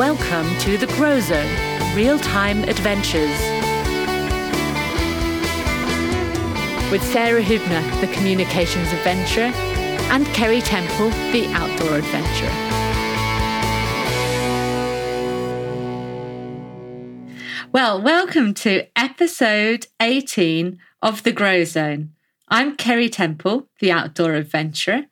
Welcome to the Grow Zone Real Time Adventures. With Sarah Hübner, the Communications Adventurer, and Ceri Temple, the Outdoor Adventurer. Well, welcome to episode 18 of the Grow Zone. I'm Ceri Temple, the Outdoor Adventurer,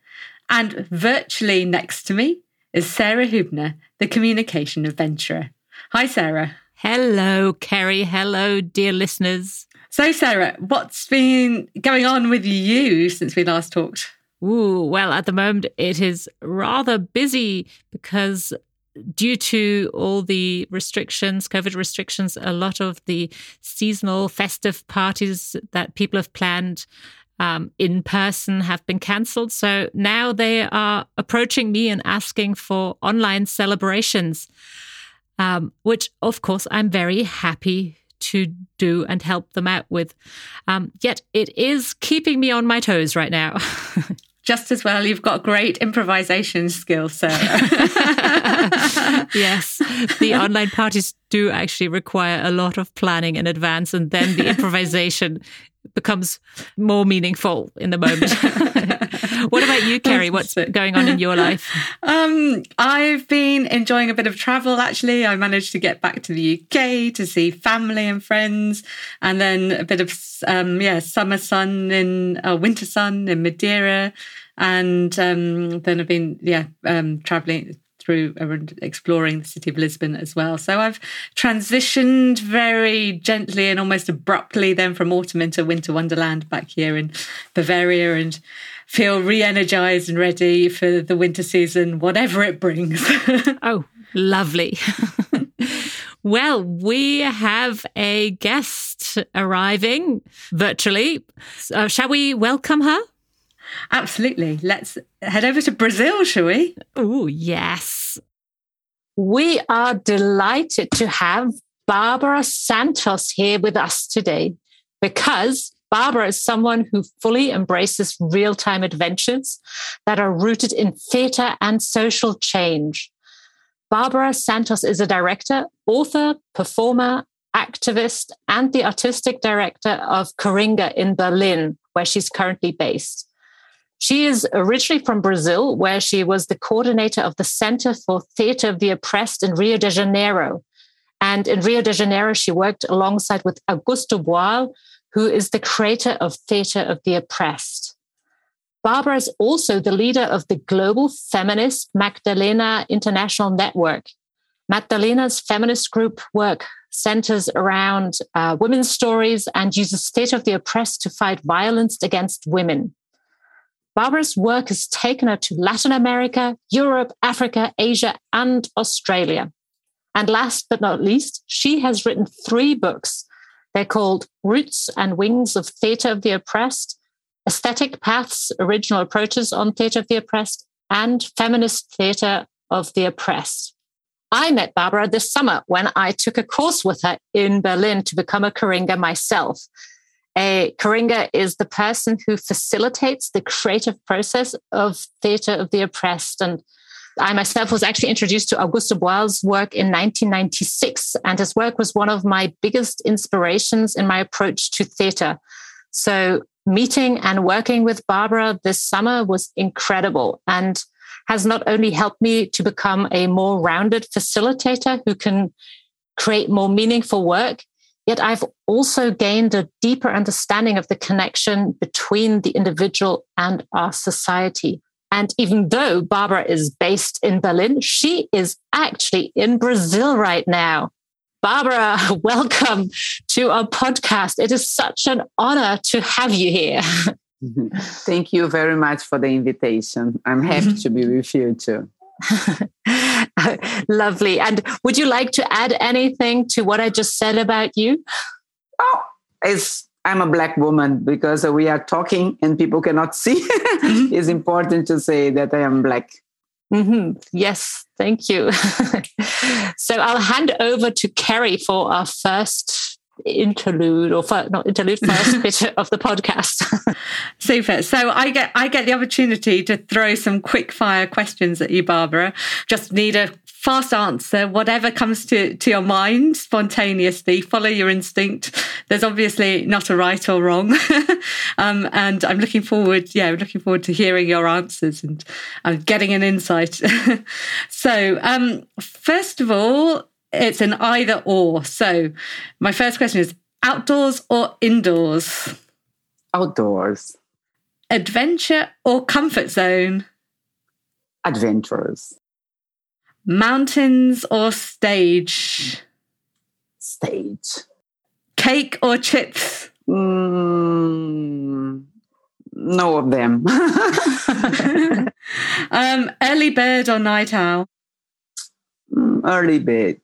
and virtually next to me is Sarah Hübner, the Communication Adventurer. Hi, Sarah. Hello, Ceri. Hello, dear listeners. So, Sarah, what's been going on with you since we last talked? Ooh, well, at the moment it is rather busy because due to all the restrictions, COVID restrictions, a lot of the seasonal festive parties that people have planned um, in person have been cancelled. So now they are approaching me and asking for online celebrations, um, which, of course, I'm very happy to do and help them out with. Um, yet it is keeping me on my toes right now. just as well. You've got great improvisation skills, Sarah. yes, the online parties do actually require a lot of planning in advance, and then the improvisation becomes more meaningful in the moment. what about you, Ceri? What's going on in your life? Um, I've been enjoying a bit of travel. Actually, I managed to get back to the UK to see family and friends, and then a bit of um, yeah summer sun in uh, winter sun in Madeira, and um, then I've been yeah um, traveling through exploring the city of Lisbon as well. So I've transitioned very gently and almost abruptly then from autumn into winter wonderland back here in Bavaria and feel re-energized and ready for the winter season, whatever it brings. oh, lovely. Well, we have a guest arriving virtually. Uh, shall we welcome her? Absolutely. Let's head over to Brazil, shall we? Oh, yes. We are delighted to have Barbara Santos here with us today because Barbara is someone who fully embraces real time adventures that are rooted in theatre and social change. Barbara Santos is a director, author, performer, activist, and the artistic director of Kuringa in Berlin, where she's currently based. She is originally from Brazil, where she was the coordinator of the Center for Theatre of the Oppressed in Rio de Janeiro. And in Rio de Janeiro, she worked alongside with Augusto Boal, who is the creator of Theatre of the Oppressed. Barbara is also the leader of the global feminist Magdalena International Network. Magdalena's feminist group work centers around uh, women's stories and uses theatre of the oppressed to fight violence against women. Barbara's work has taken her to Latin America, Europe, Africa, Asia, and Australia. And last but not least, she has written three books. They're called Roots and Wings of Theatre of the Oppressed, Aesthetic Paths, Original Approaches on Theatre of the Oppressed, and Feminist Theatre of the Oppressed. I met Barbara this summer when I took a course with her in Berlin to become a Coringa myself. A Coringa is the person who facilitates the creative process of theatre of the oppressed. And I myself was actually introduced to Augusto Boal's work in 1996, and his work was one of my biggest inspirations in my approach to theatre. So, meeting and working with Barbara this summer was incredible and has not only helped me to become a more rounded facilitator who can create more meaningful work, Yet I've also gained a deeper understanding of the connection between the individual and our society. And even though Barbara is based in Berlin, she is actually in Brazil right now. Barbara, welcome to our podcast. It is such an honor to have you here. Thank you very much for the invitation. I'm happy to be with you too. Lovely. And would you like to add anything to what I just said about you? Oh, it's I'm a black woman because we are talking and people cannot see. Mm-hmm. it's important to say that I am black. Mm-hmm. Yes, thank you. so I'll hand over to Ceri for our first interlude or fir- not interlude first bit of the podcast. Super. So I get I get the opportunity to throw some quick fire questions at you, Barbara. Just need a fast answer, whatever comes to, to your mind spontaneously, follow your instinct. There's obviously not a right or wrong. um, and I'm looking forward, yeah, I'm looking forward to hearing your answers and um, getting an insight. so, um, first of all, it's an either or. So, my first question is outdoors or indoors? Outdoors. Adventure or comfort zone? Adventures. Mountains or stage? Stage. Cake or chips? Mm, no of them. um, early bird or night owl? Mm, early bird.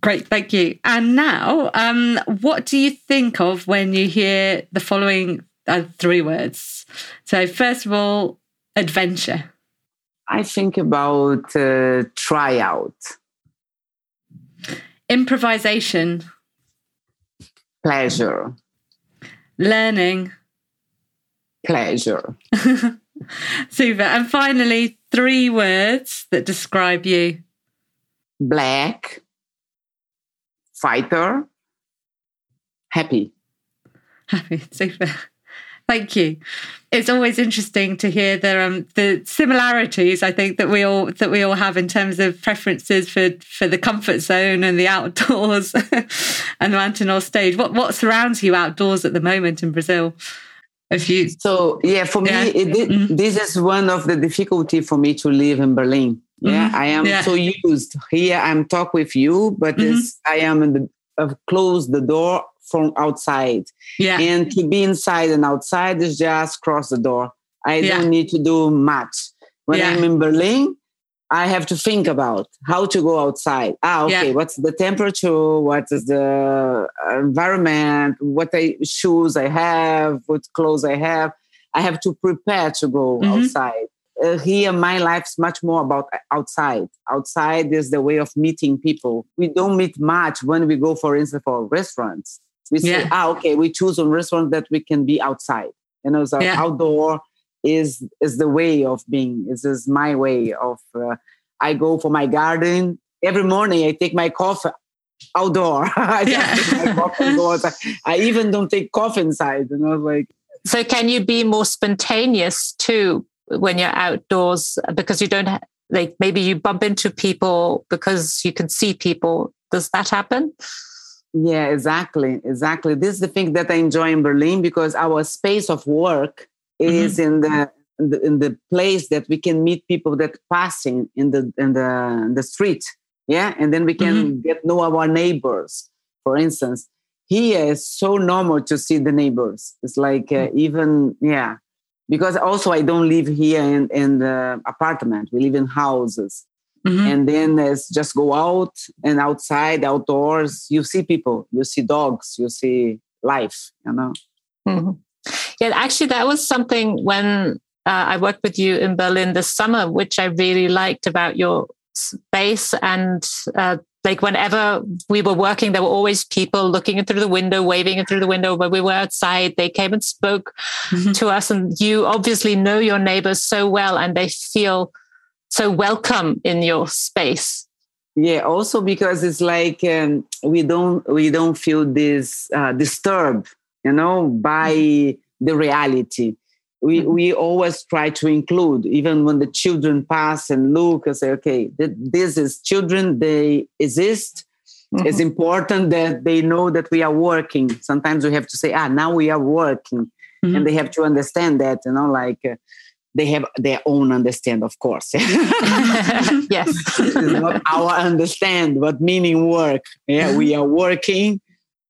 Great, thank you. And now, um, what do you think of when you hear the following uh, three words? So, first of all, adventure. I think about uh, tryout. Improvisation. Pleasure. Learning. Pleasure. Super. And finally, three words that describe you black, fighter, happy. Happy. Super. Thank you. It's always interesting to hear the um, the similarities. I think that we all that we all have in terms of preferences for for the comfort zone and the outdoors and the mountain or stage. What what surrounds you outdoors at the moment in Brazil? If you so yeah, for yeah. me it, mm-hmm. this is one of the difficulty for me to live in Berlin. Yeah, mm-hmm. I am yeah. so used here. I'm talk with you, but mm-hmm. I am in the I've closed the door from outside. Yeah. And to be inside and outside is just cross the door. I yeah. don't need to do much. When yeah. I'm in Berlin, I have to think about how to go outside. Ah, okay. Yeah. What's the temperature? What is the environment? What I, shoes I have? What clothes I have? I have to prepare to go mm-hmm. outside. Uh, here, my life's much more about outside. Outside is the way of meeting people. We don't meet much when we go, for instance, for restaurants. We say, yeah. ah, okay, we choose a restaurant that we can be outside. You know, so yeah. outdoor is is the way of being. This is my way of. Uh, I go for my garden every morning. I take my coffee outdoor. I, yeah. coffee I even don't take coffee inside. You know, like. So can you be more spontaneous too when you're outdoors because you don't like maybe you bump into people because you can see people? Does that happen? Yeah, exactly. Exactly. This is the thing that I enjoy in Berlin because our space of work is mm-hmm. in the in the, place that we can meet people that passing in the in the in the street yeah and then we can mm-hmm. get know our neighbors for instance here is so normal to see the neighbors it's like uh, mm-hmm. even yeah because also i don't live here in in the apartment we live in houses Mm-hmm. And then it's just go out and outside, outdoors, you see people, you see dogs, you see life, you know. Mm-hmm. Yeah, actually, that was something when uh, I worked with you in Berlin this summer, which I really liked about your space. And uh, like whenever we were working, there were always people looking in through the window, waving in through the window. When we were outside, they came and spoke mm-hmm. to us. And you obviously know your neighbors so well, and they feel so welcome in your space yeah also because it's like um, we don't we don't feel this uh, disturbed you know by mm-hmm. the reality we mm-hmm. we always try to include even when the children pass and look and say okay th- this is children they exist mm-hmm. it's important that they know that we are working sometimes we have to say ah now we are working mm-hmm. and they have to understand that you know like uh, they have their own understand, of course. yes. it's not our understand what meaning work. Yeah, we are working.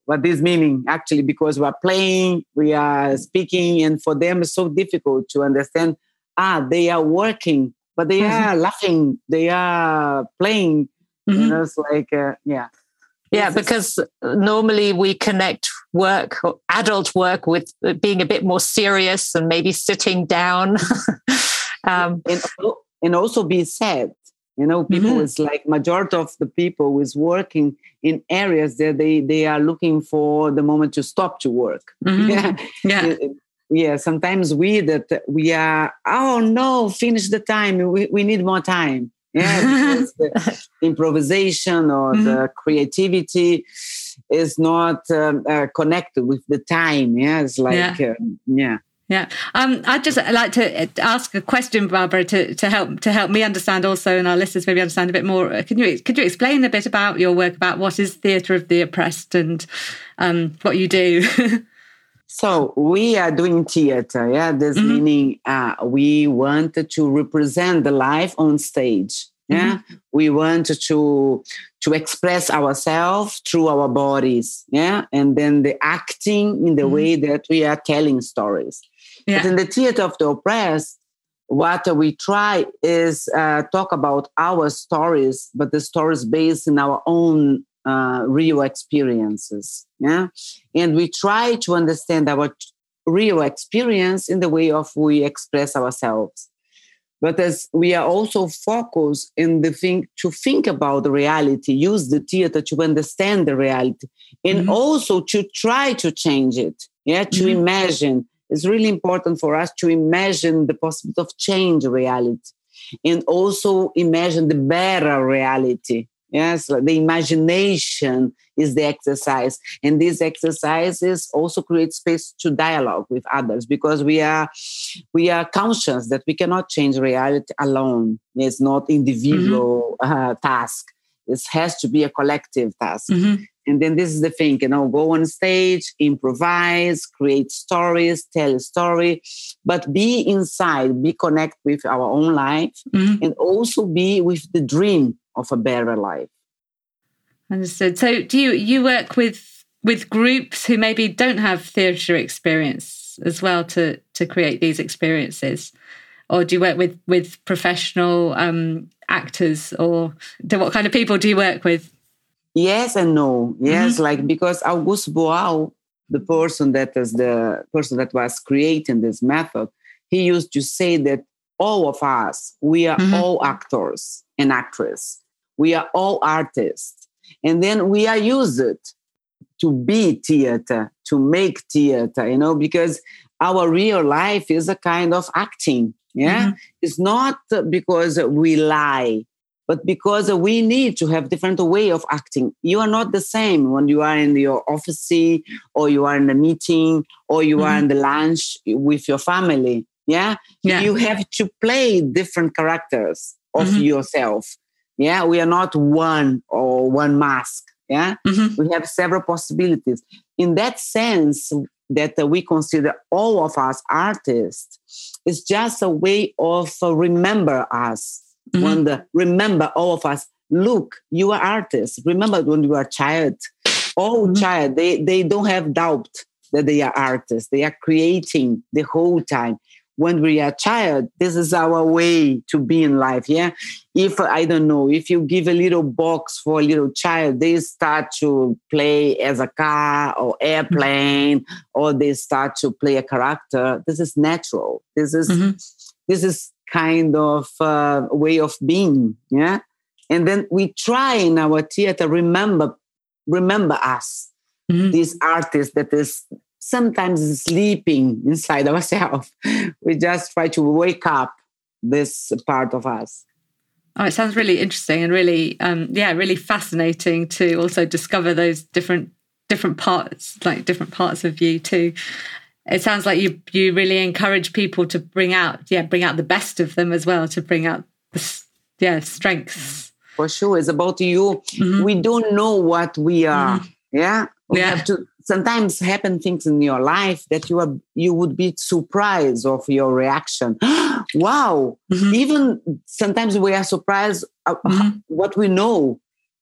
What this meaning actually because we are playing, we are speaking, and for them it's so difficult to understand. Ah, they are working, but they mm-hmm. are laughing, they are playing. Mm-hmm. You know, it's like uh, yeah. Yeah, because normally we connect work, adult work, with being a bit more serious and maybe sitting down. um, and, and also be sad. You know, people mm-hmm. is like majority of the people is working in areas that they they are looking for the moment to stop to work. Mm-hmm. Yeah. Yeah. Yeah. Sometimes we that we are, oh no, finish the time. We, we need more time. Yeah. the improvisation or mm-hmm. the creativity is not um, uh, connected with the time. Yeah. It's like, yeah. Uh, yeah. Yeah, um, I'd just like to ask a question, Barbara, to, to help to help me understand also, and our listeners maybe understand a bit more. Can you could you explain a bit about your work, about what is theatre of the oppressed, and um, what you do? so we are doing theatre. Yeah, this mm-hmm. meaning uh, we want to represent the life on stage. Yeah, mm-hmm. we want to to express ourselves through our bodies. Yeah, and then the acting in the mm-hmm. way that we are telling stories. Yeah. But in the theater of the oppressed, what we try is uh, talk about our stories, but the stories based in our own uh, real experiences. Yeah, and we try to understand our real experience in the way of we express ourselves. But as we are also focused in the thing to think about the reality, use the theater to understand the reality, and mm-hmm. also to try to change it. Yeah, to mm-hmm. imagine it's really important for us to imagine the possibility of change reality and also imagine the better reality. Yes, the imagination is the exercise. And this exercises also create space to dialogue with others because we are we are conscious that we cannot change reality alone. It's not individual mm-hmm. uh, task. It has to be a collective task. Mm-hmm. And then this is the thing, you know, go on stage, improvise, create stories, tell a story, but be inside, be connect with our own life, mm-hmm. and also be with the dream of a better life. Understood. So do you you work with with groups who maybe don't have theatre experience as well to to create these experiences? Or do you work with with professional um, actors or do, what kind of people do you work with? Yes and no. Yes, mm-hmm. like because Augusto Boal, the person that is the person that was creating this method, he used to say that all of us, we are mm-hmm. all actors and actresses. We are all artists. And then we are used to be theater, to make theater, you know, because our real life is a kind of acting. Yeah. Mm-hmm. It's not because we lie but because we need to have different way of acting you are not the same when you are in your office or you are in a meeting or you mm-hmm. are in the lunch with your family yeah? yeah you have to play different characters of mm-hmm. yourself yeah we are not one or one mask yeah mm-hmm. we have several possibilities in that sense that we consider all of us artists is just a way of uh, remember us mm-hmm. when the remember all of us look you are artists remember when you are a child all mm-hmm. child they they don't have doubt that they are artists they are creating the whole time when we are a child this is our way to be in life yeah if i don't know if you give a little box for a little child they start to play as a car or airplane mm-hmm. or they start to play a character this is natural this is mm-hmm. this is kind of uh, way of being yeah? And then we try in our theater remember remember us. Mm-hmm. this artist that is sometimes sleeping inside ourselves. We just try to wake up this part of us. Oh, it sounds really interesting and really, um, yeah, really fascinating to also discover those different different parts, like different parts of you too it sounds like you you really encourage people to bring out yeah bring out the best of them as well to bring out the yeah strengths for sure it's about you mm-hmm. we don't know what we are mm-hmm. yeah we yeah. have to sometimes happen things in your life that you are you would be surprised of your reaction wow mm-hmm. even sometimes we are surprised mm-hmm. what we know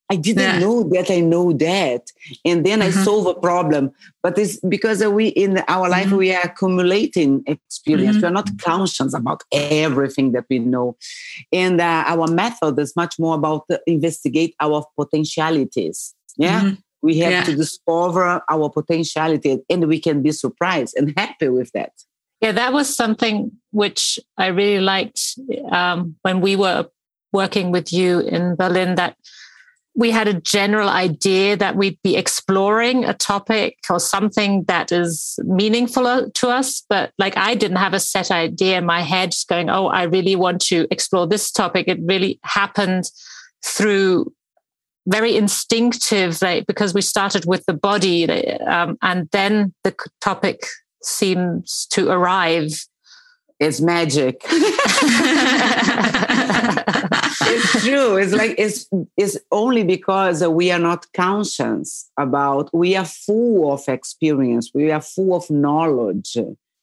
I didn't yeah. know that I know that. And then mm-hmm. I solve a problem. But it's because we in our life mm-hmm. we are accumulating experience. Mm-hmm. We are not conscious about everything that we know. And uh, our method is much more about investigate our potentialities. Yeah. Mm-hmm. We have yeah. to discover our potentiality and we can be surprised and happy with that. Yeah, that was something which I really liked um, when we were working with you in Berlin that we had a general idea that we'd be exploring a topic or something that is meaningful to us. But like I didn't have a set idea in my head going, oh, I really want to explore this topic. It really happened through very instinctive, like, because we started with the body um, and then the topic seems to arrive. It's magic. it's true. It's like it's it's only because we are not conscious about. We are full of experience. We are full of knowledge.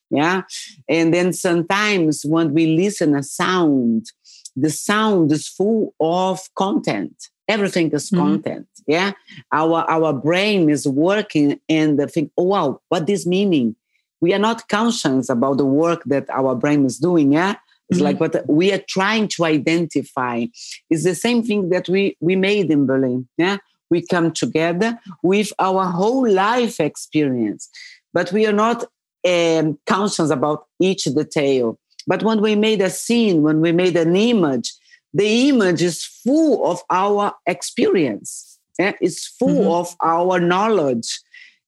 Yeah, and then sometimes when we listen a sound, the sound is full of content. Everything is mm-hmm. content. Yeah, our our brain is working and think, oh wow, what this meaning? We are not conscious about the work that our brain is doing. Yeah, it's mm-hmm. like what we are trying to identify. It's the same thing that we we made in Berlin. Yeah, we come together with our whole life experience, but we are not um, conscious about each detail. But when we made a scene, when we made an image, the image is full of our experience. Yeah? It's full mm-hmm. of our knowledge,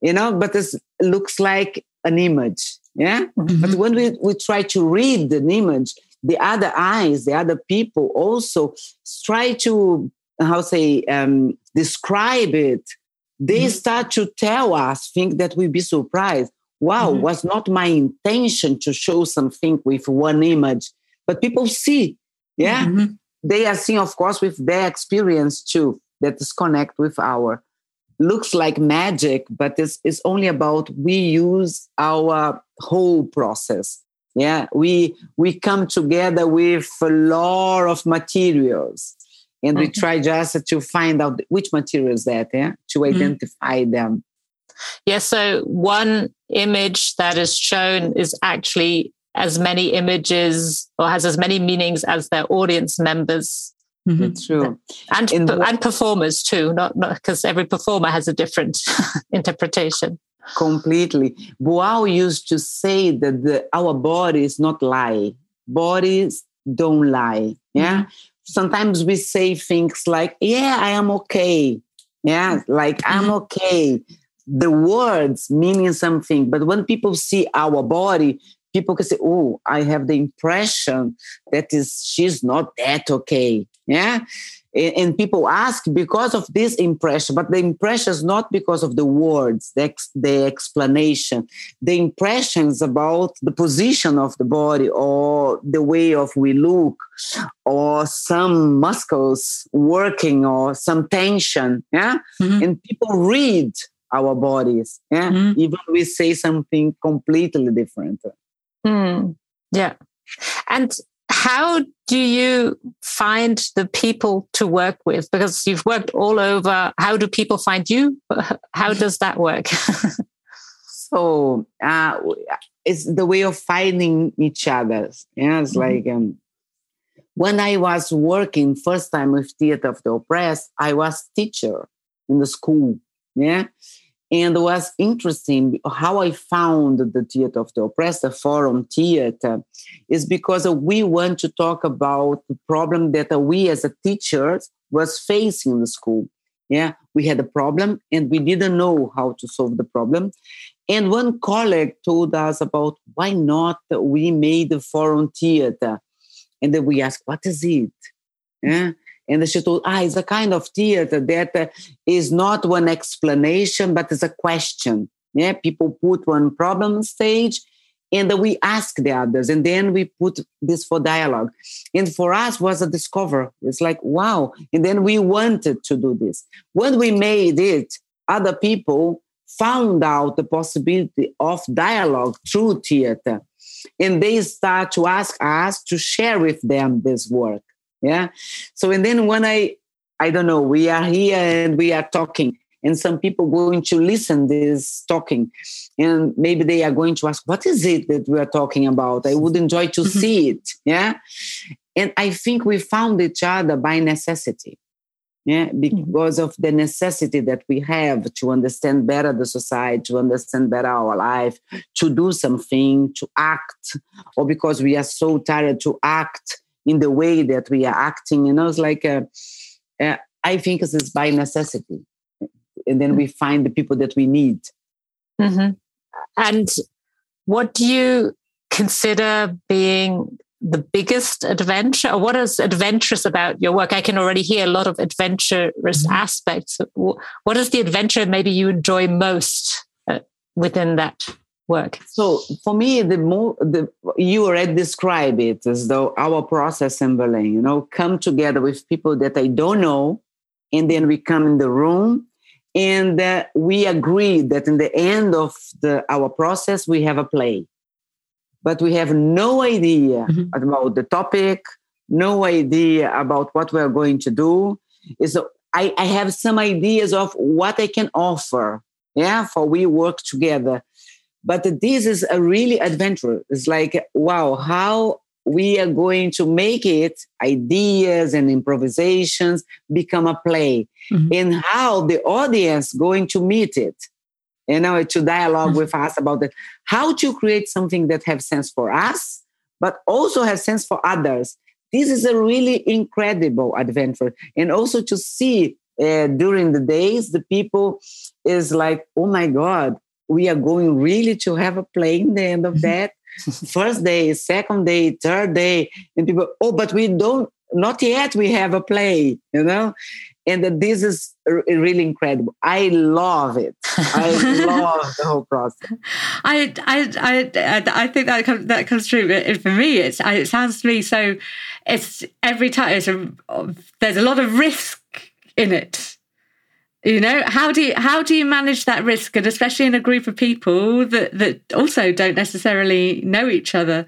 you know. But it looks like an image. Yeah. Mm-hmm. But when we, we try to read the image, the other eyes, the other people also try to, how say, um, describe it. They mm-hmm. start to tell us, think that we be surprised. Wow, mm-hmm. was not my intention to show something with one image, but people see. Yeah. Mm-hmm. They are seeing, of course, with their experience too, that is connect with our looks like magic, but it's, it's only about we use our whole process yeah we we come together with a lot of materials and we try just to find out which materials that yeah to mm-hmm. identify mm-hmm. them yeah so one image that is shown is actually as many images or has as many meanings as their audience members mm-hmm. true and and performers too not because every performer has a different interpretation completely. Boal used to say that the, our bodies not lie. Bodies don't lie. Yeah. Mm-hmm. Sometimes we say things like, yeah, I am okay. Yeah. Like mm-hmm. I'm okay. The words meaning something. But when people see our body, people can say, oh, I have the impression that is she's not that okay. Yeah and people ask because of this impression but the impression is not because of the words the, ex, the explanation the impressions about the position of the body or the way of we look or some muscles working or some tension yeah mm-hmm. and people read our bodies yeah mm-hmm. even we say something completely different mm. yeah and how do you find the people to work with? Because you've worked all over. How do people find you? How does that work? so uh, it's the way of finding each other. Yeah, it's mm-hmm. like um, when I was working first time with Theater of the Oppressed, I was teacher in the school. Yeah, and was interesting how I found the Theater of the Oppressed, the Forum Theater, is because we want to talk about the problem that we as a teachers was facing in the school. Yeah, we had a problem and we didn't know how to solve the problem. And one colleague told us about why not we made the Forum Theater. And then we asked, what is it? Yeah. And she told, ah, it's a kind of theater that is not one explanation, but it's a question. Yeah, people put one problem on stage and we ask the others and then we put this for dialogue. And for us was a discover it's like wow and then we wanted to do this. When we made it other people found out the possibility of dialogue through theater and they start to ask us to share with them this work yeah. So and then when i i don't know we are here and we are talking and some people going to listen this talking and maybe they are going to ask what is it that we are talking about? I would enjoy to mm-hmm. see it. Yeah. And i think we found each other by necessity. Yeah. Mm-hmm. because of the necessity that we have to understand better the society to understand better our life to do something to act. Or because we are so tired to act in the way that we are acting. You know, it's like a, a, I think it's by necessity, and then we find the people that we need. Mm-hmm. And what do you consider being the biggest adventure or what is adventurous about your work i can already hear a lot of adventurous mm-hmm. aspects what is the adventure maybe you enjoy most uh, within that work so for me the more the you already describe it as though our process in berlin you know come together with people that i don't know and then we come in the room and uh, we agree that in the end of the our process we have a play but we have no idea mm-hmm. about the topic, no idea about what we're going to do. Is I, I have some ideas of what I can offer, yeah, for we work together. But this is a really adventure. It's like, wow, how we are going to make it ideas and improvisations become a play mm-hmm. and how the audience going to meet it you know, to dialogue mm-hmm. with us about that. How to create something that have sense for us, but also have sense for others. This is a really incredible adventure. And also to see uh, during the days, the people is like, oh my God, we are going really to have a play in the end of mm-hmm. that. First day, second day, third day. And people, oh, but we don't, not yet we have a play, you know? and this is really incredible. I love it. I love the whole process. I, I, I, I think that comes, that comes true. But for me, it's it sounds to me so. It's every time. It's a, there's a lot of risk in it. You know how do you how do you manage that risk, and especially in a group of people that that also don't necessarily know each other.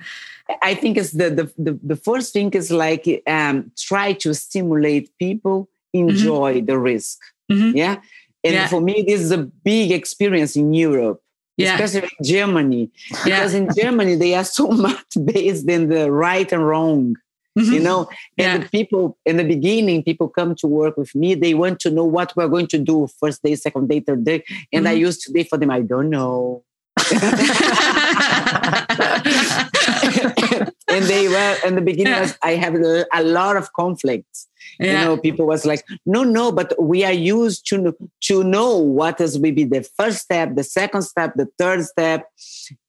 I think it's the the the, the first thing is like um, try to stimulate people enjoy mm-hmm. the risk. Mm-hmm. Yeah. And yeah. for me, this is a big experience in Europe. Yeah. Especially in Germany, because in Germany they are so much based in the right and wrong, mm-hmm. you know. And the people in the beginning, people come to work with me. They want to know what we're going to do first day, second day, third day, and I mm-hmm. used to say for them, I don't know. and they were in the beginning was, i have a lot of conflicts yeah. you know people was like no no but we are used to to know what is maybe the first step the second step the third step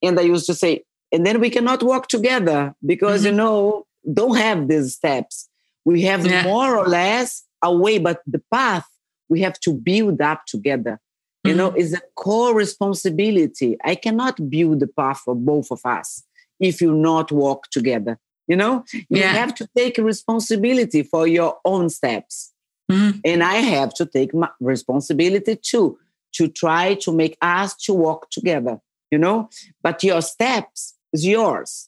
and i used to say and then we cannot work together because mm-hmm. you know don't have these steps we have yeah. more or less a way but the path we have to build up together you mm-hmm. know is a core responsibility i cannot build the path for both of us if you not walk together you know you yeah. have to take responsibility for your own steps mm-hmm. and i have to take my responsibility too to try to make us to walk together you know but your steps is yours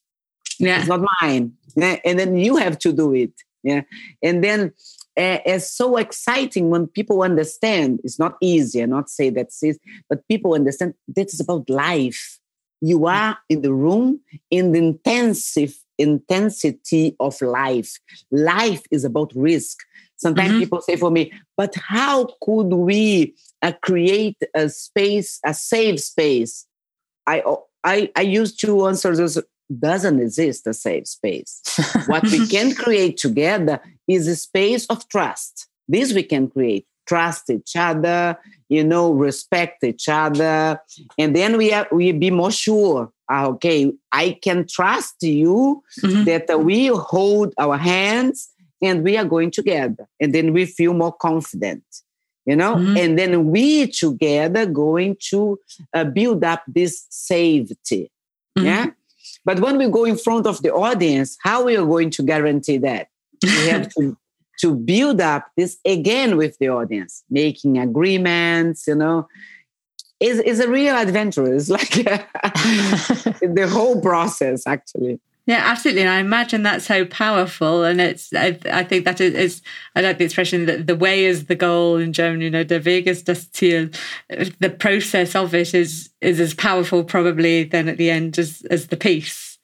yeah it's not mine and then you have to do it yeah and then uh, it's so exciting when people understand it's not easy I'm not say that's it but people understand this is about life you are in the room in the intensive intensity of life. Life is about risk. Sometimes mm-hmm. people say for me, but how could we uh, create a space, a safe space? I, I, I used to answer answers. Doesn't exist a safe space. what we can create together is a space of trust. This we can create trust each other, you know, respect each other, and then we are, we be more sure. Uh, okay, I can trust you mm-hmm. that we hold our hands and we are going together, and then we feel more confident. You know, mm-hmm. and then we together going to uh, build up this safety. Mm-hmm. Yeah. But when we go in front of the audience, how we are going to guarantee that? We have to to build up this again with the audience, making agreements, you know, is is a real adventure. It's like the whole process, actually. Yeah, absolutely. And I imagine that's so powerful. And it's, I, I think that is, I like the expression that the way is the goal in German, you know, der Weg ist das Ziel. The process of it is, is as powerful probably then at the end as, as the piece.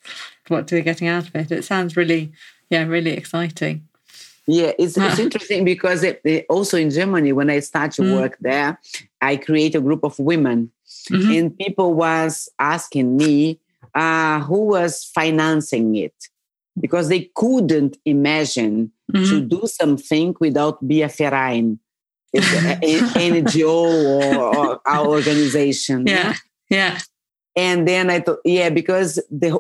What do they're getting out of it. It sounds really, yeah, really exciting. Yeah, it's, it's interesting because it, it, also in Germany, when I started to mm. work there, I create a group of women, mm-hmm. and people was asking me uh, who was financing it. because they couldn't imagine mm-hmm. to do something without be a an NGO or, or, our organization. Yeah, yeah. And then I thought, yeah, because the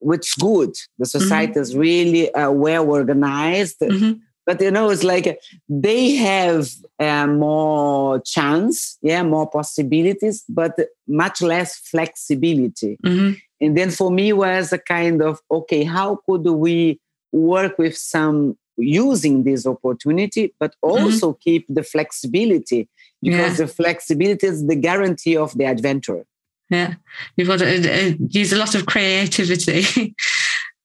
which good, the mm-hmm. society mm-hmm. is really uh, well organized. Mm-hmm. But you know, it's like they have uh, more chance, yeah, more possibilities, but much less flexibility. And then for me was a kind of okay, how could we work with some using this opportunity, but mm-hmm. also mm-hmm. keep the flexibility because yeah. the flexibility is the guarantee of the adventure. Yeah, you've got to uh, uh, use a lot of creativity.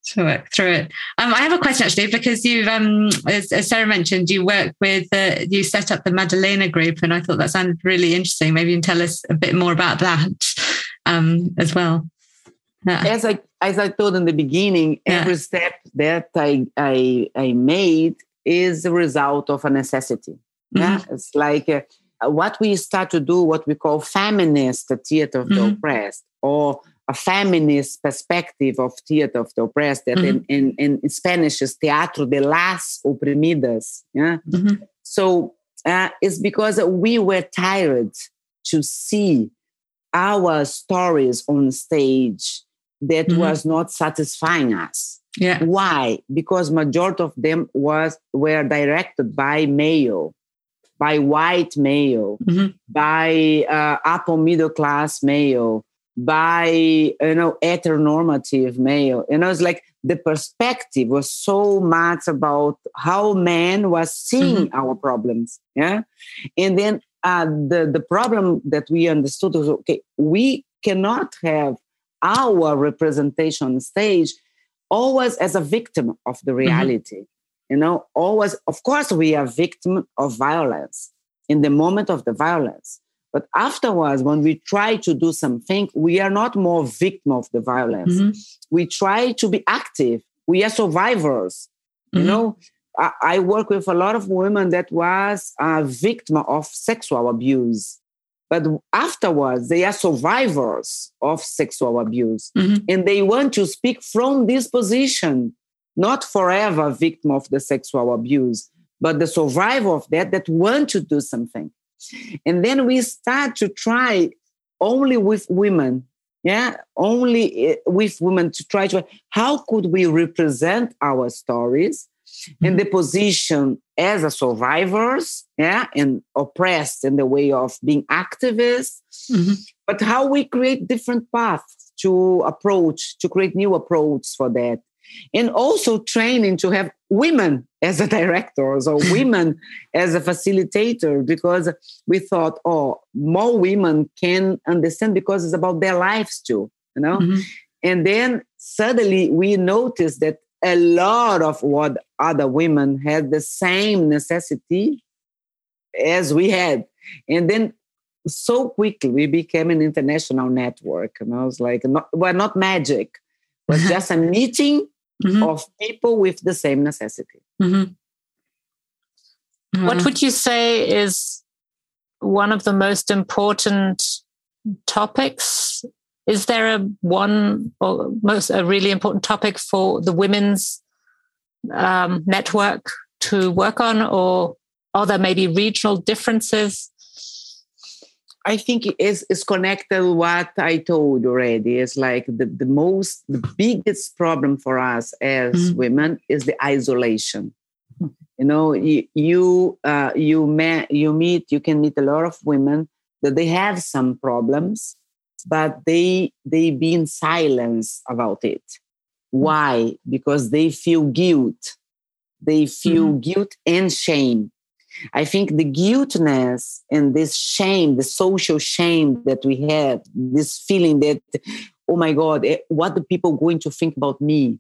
to work through it. Um, I have a question actually because you've, um, as, as, Sarah mentioned, you work with, uh, you set up the Magdalena group, and I thought that sounded really interesting. Maybe you can tell us a bit more about that um, as well. As I as I told in the beginning, every step that I, I I made is a result of a necessity. Mm-hmm. Yeah, it's like uh, what we start to do, what we call feminist theater of mm-hmm. the oppressed, or a feminist perspective of theater of the oppressed that mm-hmm. in, in, in, Spanish is teatro de las oprimidas. Yeah. Mm-hmm. So uh, it's because we were tired to see our stories on stage that mm-hmm. was not satisfying us. Yeah. Why? Because majority of them was were directed by male, by white male, mm-hmm. by uh, upper middle class male, by you know heteronormative male. You know, it's like the perspective was so much about how man was seeing mm-hmm. our problems. Yeah, and then uh, the the problem that we understood was okay. We cannot have our representation on stage always as a victim of the mm-hmm. reality mm-hmm. you know always of course we are victim of violence in the moment of the violence but afterwards when we try to do something we are not more victim of the violence mm-hmm. we try to be active we are survivors mm-hmm. you know I, I, work with a lot of women that was a victim of sexual abuse but afterwards they are survivors of sexual abuse. Mm-hmm. and they want to speak from this position not forever victim of the sexual abuse but the survivor of that that want to do something. And then we start to try only with women yeah? Only eh, with women to try to how could we represent our stories mm-hmm. in the position as a survivors, yeah, and oppressed in the way of being activists, mm-hmm. but how we create different paths to approach, to create new approach for that. And also training to have women as a directors or women as a facilitator because we thought, oh, more women can understand because it's about their lives too, you know? Mm-hmm. And then suddenly we noticed that a lot of what other women had the same necessity as we had. And then so quickly we became an international network. And I was like, not, well, not magic, but just a meeting mm-hmm. of people with the same necessity. Mm-hmm. What would you say is one of the most important topics is there a one or most a really important topic for the women's um, network to work on, or are there maybe regional differences? I think it is is connected what I told already. It's like the, the most the biggest problem for us as mm-hmm. women is the isolation. You know, you you uh, you, met, you meet you can meet a lot of women that they have some problems, but they they be in silence about it why? Because they feel guilt. They feel mm-hmm. guilt and shame. I think the guiltness and this shame the social shame that we have this feeling that oh my god eh, what the people going to think about me?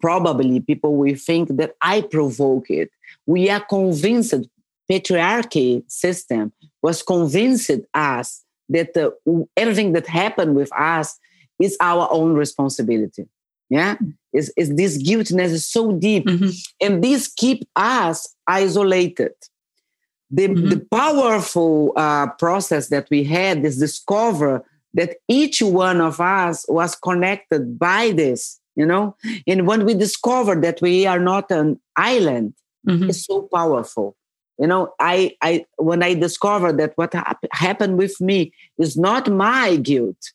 Probably people will think that i provoke it. We are convinced patriarchy system was convinced us that uh, everything that happened with us is our own responsibility. Yeah, is is this guiltiness is so deep, mm-hmm. and this keep us isolated. The, mm-hmm. the powerful uh, process that we had is discover that each one of us was connected by this you know and when we discover that we are not an island mm-hmm. it's so powerful you know i i when i discovered that what hap- happened with me is not my guilt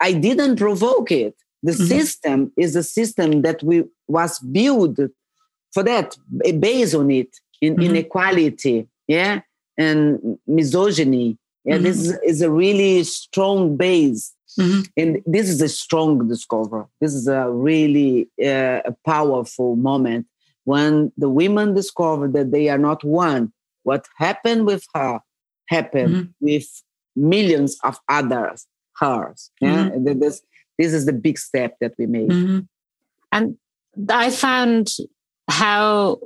i didn't provoke it the mm-hmm. system is a system that we was built for that based on it in mm-hmm. inequality yeah and misogyny yeah this is, mm-hmm. is a really strong base Mm-hmm. And this is a strong discovery. This is a really uh, a powerful moment when the women discover that they are not one. What happened with her happened mm-hmm. with millions of others, hers. Yeah? Mm-hmm. This, this is the big step that we made. Mm-hmm. And I found how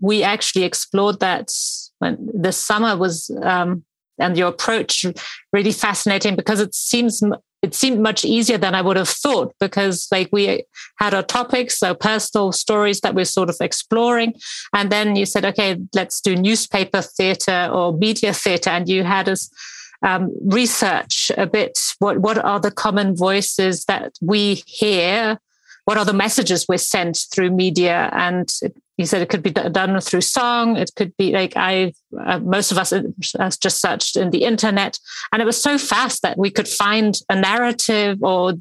we actually explored that when the summer was um, and your approach really fascinating because it seems it seemed much easier than I would have thought because like we had our topics, our personal stories that we're sort of exploring. And then you said, okay, let's do newspaper theatre or media theatre. And you had us um, research a bit what, what are the common voices that we hear? What are the messages we're sent through media? And he said it could be done through song. It could be like i uh, most of us has just searched in the internet. And it was so fast that we could find a narrative or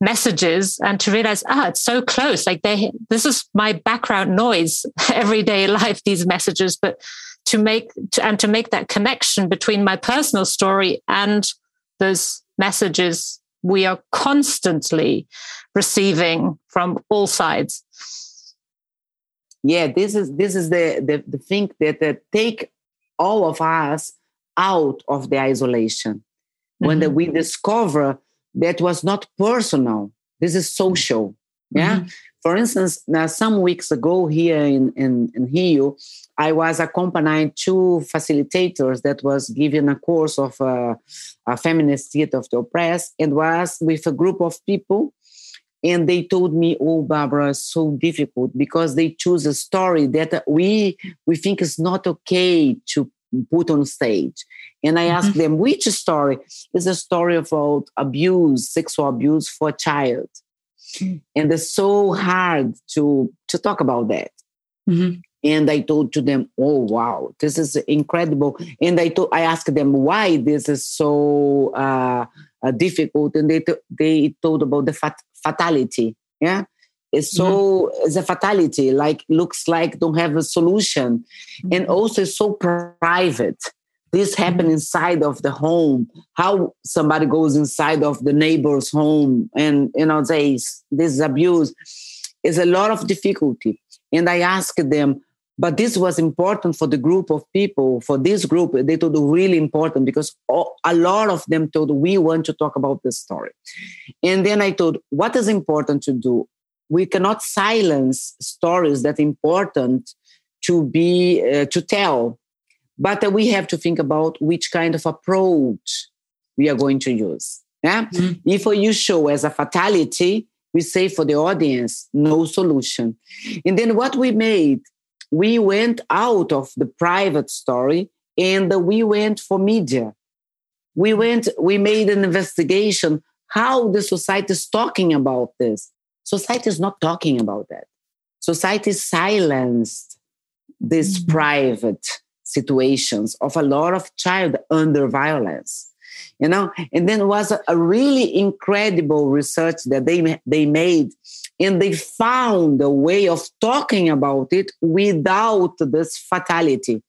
messages and to realize ah it's so close. Like they this is my background noise everyday life these messages. But to make to, and to make that connection between my personal story and those messages we are constantly receiving from all sides yeah this is this is the the, the thing that, that take all of us out of the isolation mm-hmm. when the, we discover that was not personal this is social yeah mm-hmm. For instance now some weeks ago here in, in, in rio i was accompanying two facilitators that was giving a course of uh, a feminist theater of the oppressed and was with a group of people. And they told me oh barbara it's so difficult because they choose a story that we we think is not okay to put on stage. And i mm-hmm. asked them which story? Is a story about abuse sexual abuse for a child mm-hmm. and it's so hard to to talk about that mm-hmm. and i told to them oh wow this is incredible and i told i asked them why this is so uh, uh, difficult and they, t- they told about the fat- fatality yeah it's so mm-hmm. it's a fatality like looks like don't have a solution mm-hmm. and also it's so private this happen inside of the home. How somebody goes inside of the neighbor's home and you know says this is abuse is a lot of difficulty. And i asked them but this was important for the group of people for this group. They told really important because a lot of them told we want to talk about this story. And then i told what is important to do? We cannot silence stories that important to be uh, to tell but we have to think about which kind of approach we are going to use yeah mm-hmm. if you show as a fatality we say for the audience no solution and then what we made we went out of the private story and we went for media. We went, we made an investigation how the society is talking about this. Society is not talking about that. Society silenced this mm-hmm. private situations of a lot of child under violence you know? And then was a, really incredible research that they they made and they found a way of talking about it without this fatality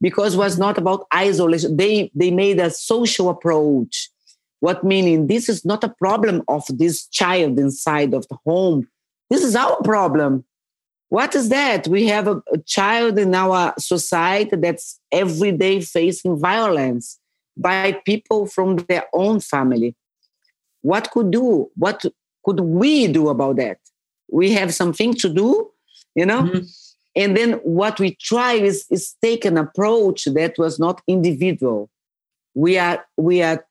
because it was not about isolation. They they made a social approach what meaning this is not a problem of this child inside of the home. This is our problem what is that? We have a, a child in our society that's every day facing violence by people from their own family. What could do? What could we do about that? We have something to do you know? Mm-hmm. and then what we try is is take an approach that was not individual. We are we are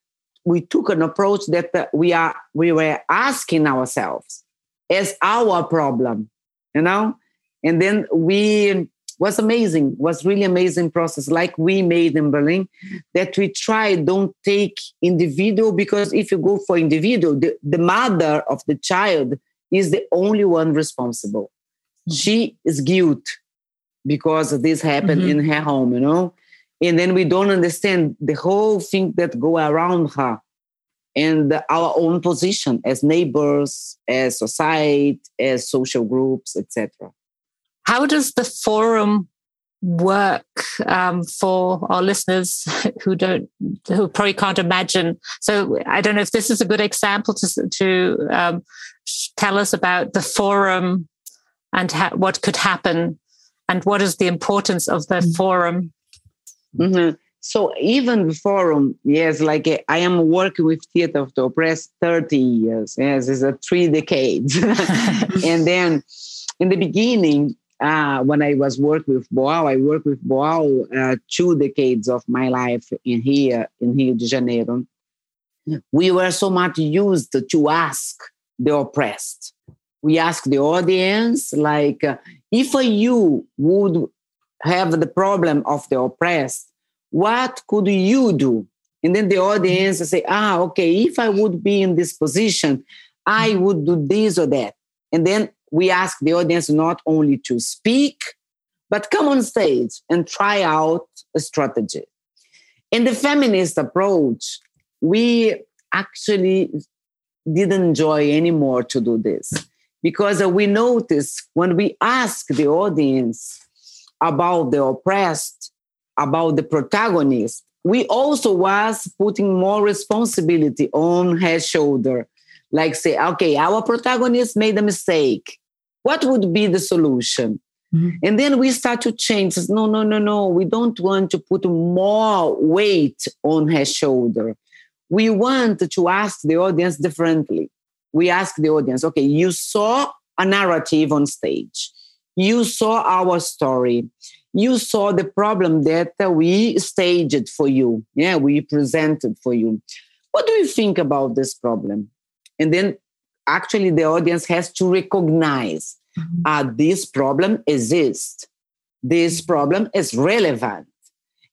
we took an approach that we are we were asking ourselves as our problem? You know and then we was amazing was really amazing process like we made in berlin that we try don't take individual because if you go for individual the, the mother of the child is the only one responsible. Mm-hmm. She is guilt because this happened mm-hmm. in her home, you know? And then we don't understand the whole thing that go around her and our own position as neighbors, as society, as social groups, etc. How does the forum work um, for our listeners who don't who probably can't imagine so i don't know if this is a good example to to um, tell us about the forum and ha- what could happen and what is the importance of the mm-hmm. forum mm-hmm. so even the forum yes like i am working with theater of the oppressed 30 years yes it's a three decades and then in the beginning uh, when I was working with Boal, I worked with Boal uh, two decades of my life in here in Rio de Janeiro. We were so much used to ask the oppressed. We ask the audience, like, uh, if you would have the problem of the oppressed, what could you do? And then the audience say, ah, okay, if I would be in this position, I would do this or that. And then we ask the audience not only to speak, but come on stage and try out a strategy. In the feminist approach, we actually didn't enjoy anymore to do this because we notice when we ask the audience about the oppressed, about the protagonist, we also was putting more responsibility on her shoulder like say okay our protagonist made a mistake. What would be the solution? Mm-hmm. and then we start to change. No no no no. We don't want to put more weight on her shoulder. We want to ask the audience differently. We ask the audience okay you saw a narrative on stage. You saw our story. You saw the problem that we staged for you. Yeah we presented for you. What do you think about this problem and then actually the audience has to recognize mm-hmm. uh, this problem exists. This problem is relevant.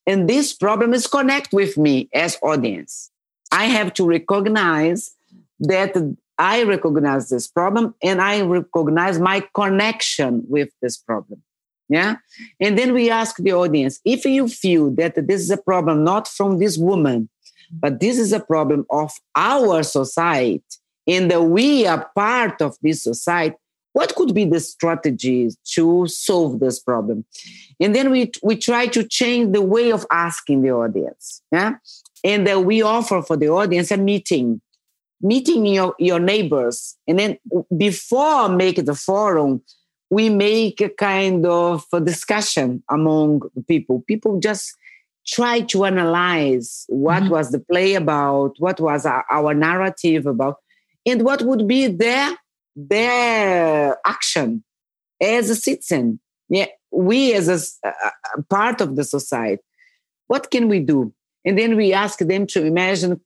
And this problem is connect with me as audience. I have to recognize that i recognize this problem and i recognize my connection with this problem. Yeah? And then we ask the audience if you feel that this is a problem not from this woman but this is a problem of our society and that we are part of this society, what could be the strategies to solve this problem? And then we, we try to change the way of asking the audience. Yeah? And that we offer for the audience a meeting, meeting your, your neighbors. And then before make the forum, we make a kind of a discussion among people. People just try to analyze what mm-hmm. was the play about, what was our, our narrative about, and what would be their their action as a citizen? Yeah we as a, a, part of the society what can we do? And then we ask them to imagine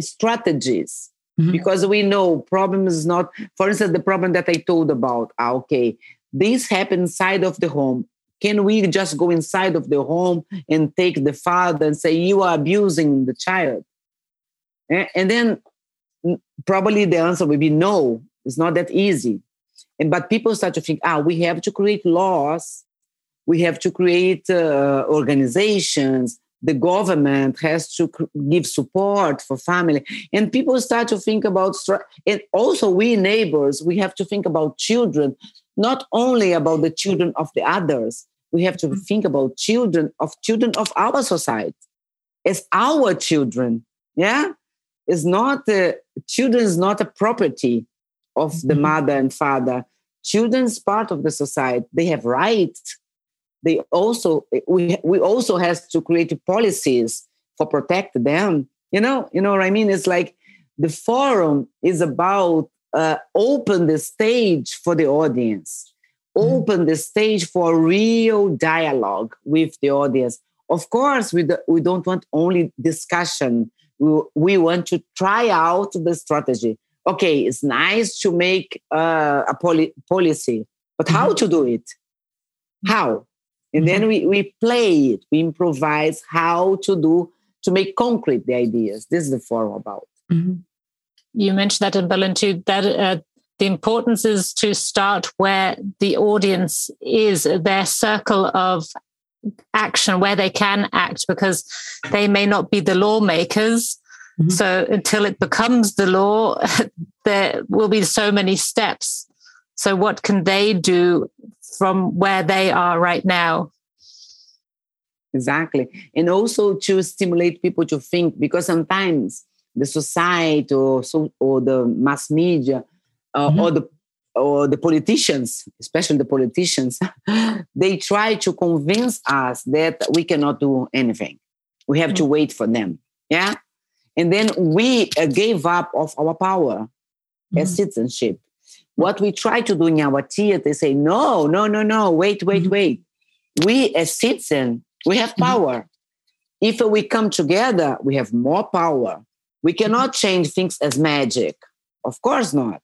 strategies. Mm-hmm. because we know problem is not for instance the problem that i told about ah, okay this happened inside of the home. Can we just go inside of the home and take the father and say you are abusing the child? And then probably the answer will be no. It's not that easy. And but people start to think ah we have to create laws. We have to create uh, organizations. The government has to give support for family. And people start to think about and also we neighbors we have to think about children. Not only about the children of the others. We have to mm. think about children of children of our society as our children. Yeah is not a, children is not a property of the mm-hmm. mother and father. Children's part of the society. They have rights. They also we we also has to create policies for protect them. You know you know what i mean? It's like the forum is about uh, open the stage for the audience. Mm-hmm. open the stage for real dialogue with the audience. Of course we, do, we don't want only discussion we, want to try out the strategy. Okay, it's nice to make uh, a poli- policy, but how mm-hmm. to do it? How? And mm-hmm. then we, we play it, we improvise how to do, to make concrete the ideas. This is the forum about. Mm-hmm. You mentioned that in Berlin too, that uh, the importance is to start where the audience is, their circle of action, where they can act, because they may not be the lawmakers. Mm-hmm. So until it becomes the law, there will be so many steps. So, what can they do from where they are right now? Exactly. And also to stimulate people to think, because sometimes the society or, so, or the mass media uh, mm-hmm. or the or the politicians, especially the politicians, they try to convince us that we cannot do anything. We have mm-hmm. to wait for them. Yeah. And then we uh, gave up of our power mm-hmm. as citizenship. What we try to do in our theater they say, no, no, no, no, wait, wait, mm-hmm. wait. We as citizens, we have mm-hmm. power. If we come together, we have more power. We cannot change things as magic. Of course not.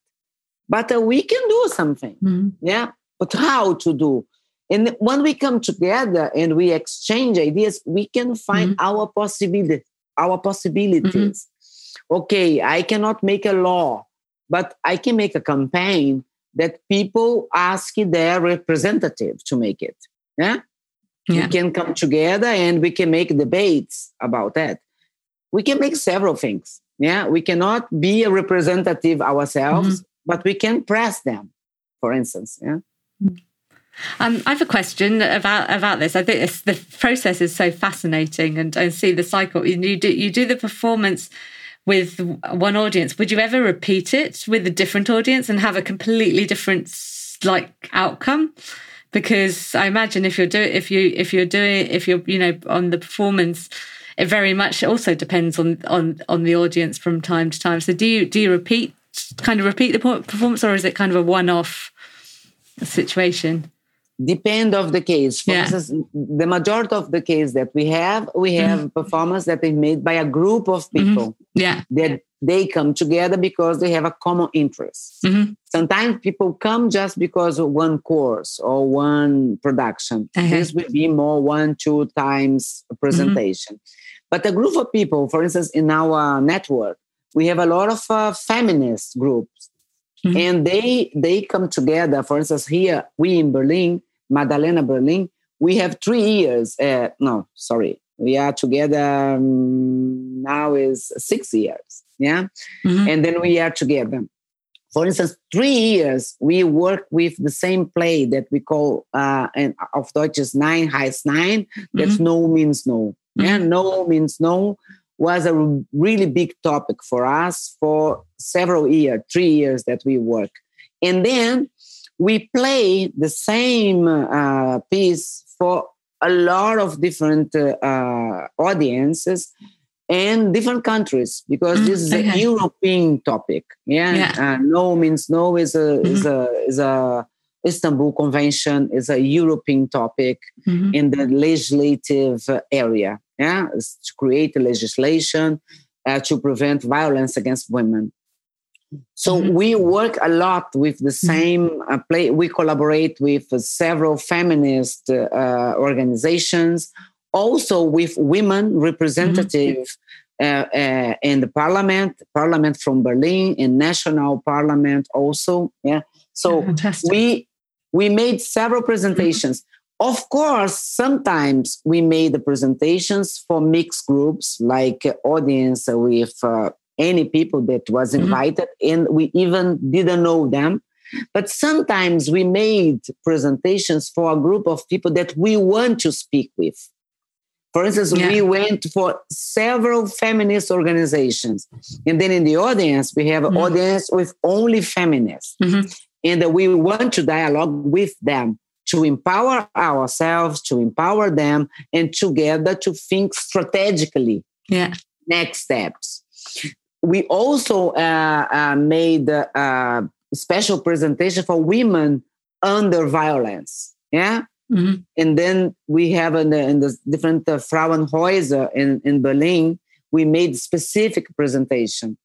But uh, we can do something. Mm-hmm. Yeah. But how to do? And when we come together and we exchange ideas, we can find mm-hmm. our possibility, our possibilities. Mm-hmm. Okay, I cannot make a law, but I can make a campaign that people ask their representative to make it. Yeah? yeah. We can come together and we can make debates about that. We can make several things. Yeah, we cannot be a representative ourselves, mm-hmm but we can press them, for instance. Yeah. Um, I have a question about about this. I think the process is so fascinating, and I see the cycle. You do you do the performance with one audience. Would you ever repeat it with a different audience and have a completely different like outcome? Because I imagine if you're doing if you if you're doing if you're you know on the performance, it very much also depends on on on the audience from time to time. So do you do you repeat kind of repeat the performance, or is it kind of a one-off situation? Depend of the case. For yeah. instance, the majority of the case that we have, we mm-hmm. have mm-hmm. performance that is made by a group of mm-hmm. people. Mm-hmm. Yeah, that they come together because they have a common interest. Mm-hmm. Sometimes people come just because of one course or one production. Uh-huh. This will be more one, two times a presentation. Mm-hmm. But a group of people, for instance, in our network, we have a lot of uh, feminist groups mm-hmm. and they they come together for instance here we in berlin madalena berlin we have three years uh, no sorry we are together um, now is six years yeah mm-hmm. and then we are together for instance three years we work with the same play that we call uh, and of deutsch is nein heißt nein that's mm-hmm. no means no yeah mm-hmm. no means no was a really big topic for us for several years, three years that we work. And then we play the same uh, piece for a lot of different uh, audiences and different countries because this is okay. a European topic. Yeah, yeah. Uh, no means no is a mm-hmm. is a is a Istanbul Convention is a European topic mm-hmm. in the legislative area. Yeah, it's to create legislation uh, to prevent violence against women. So mm-hmm. we work a lot with the mm-hmm. same uh, play. We collaborate with uh, several feminist uh, organizations, also with women representative mm-hmm. uh, uh, in the parliament, parliament from Berlin, in national parliament also. Yeah. So Fantastic. we we made several presentations. Mm-hmm. Of course, sometimes we made the presentations for mixed groups, like audience with uh, any people that was mm-hmm. invited, mm-hmm. and we even didn't know them. But sometimes we made presentations for a group of people that we want to speak with. For instance, yeah. we went for several feminist organizations. And then in the audience, we have an mm-hmm. audience with only feminists. Mm-hmm and we want to dialogue with them to empower ourselves, to empower them, and together to think strategically. Yeah. Next steps. We also uh, uh, made a uh, special presentation for women under violence. Yeah. Mm-hmm. And then we have in the, in the different uh, Frauenhäuser in, in Berlin, we made specific presentation.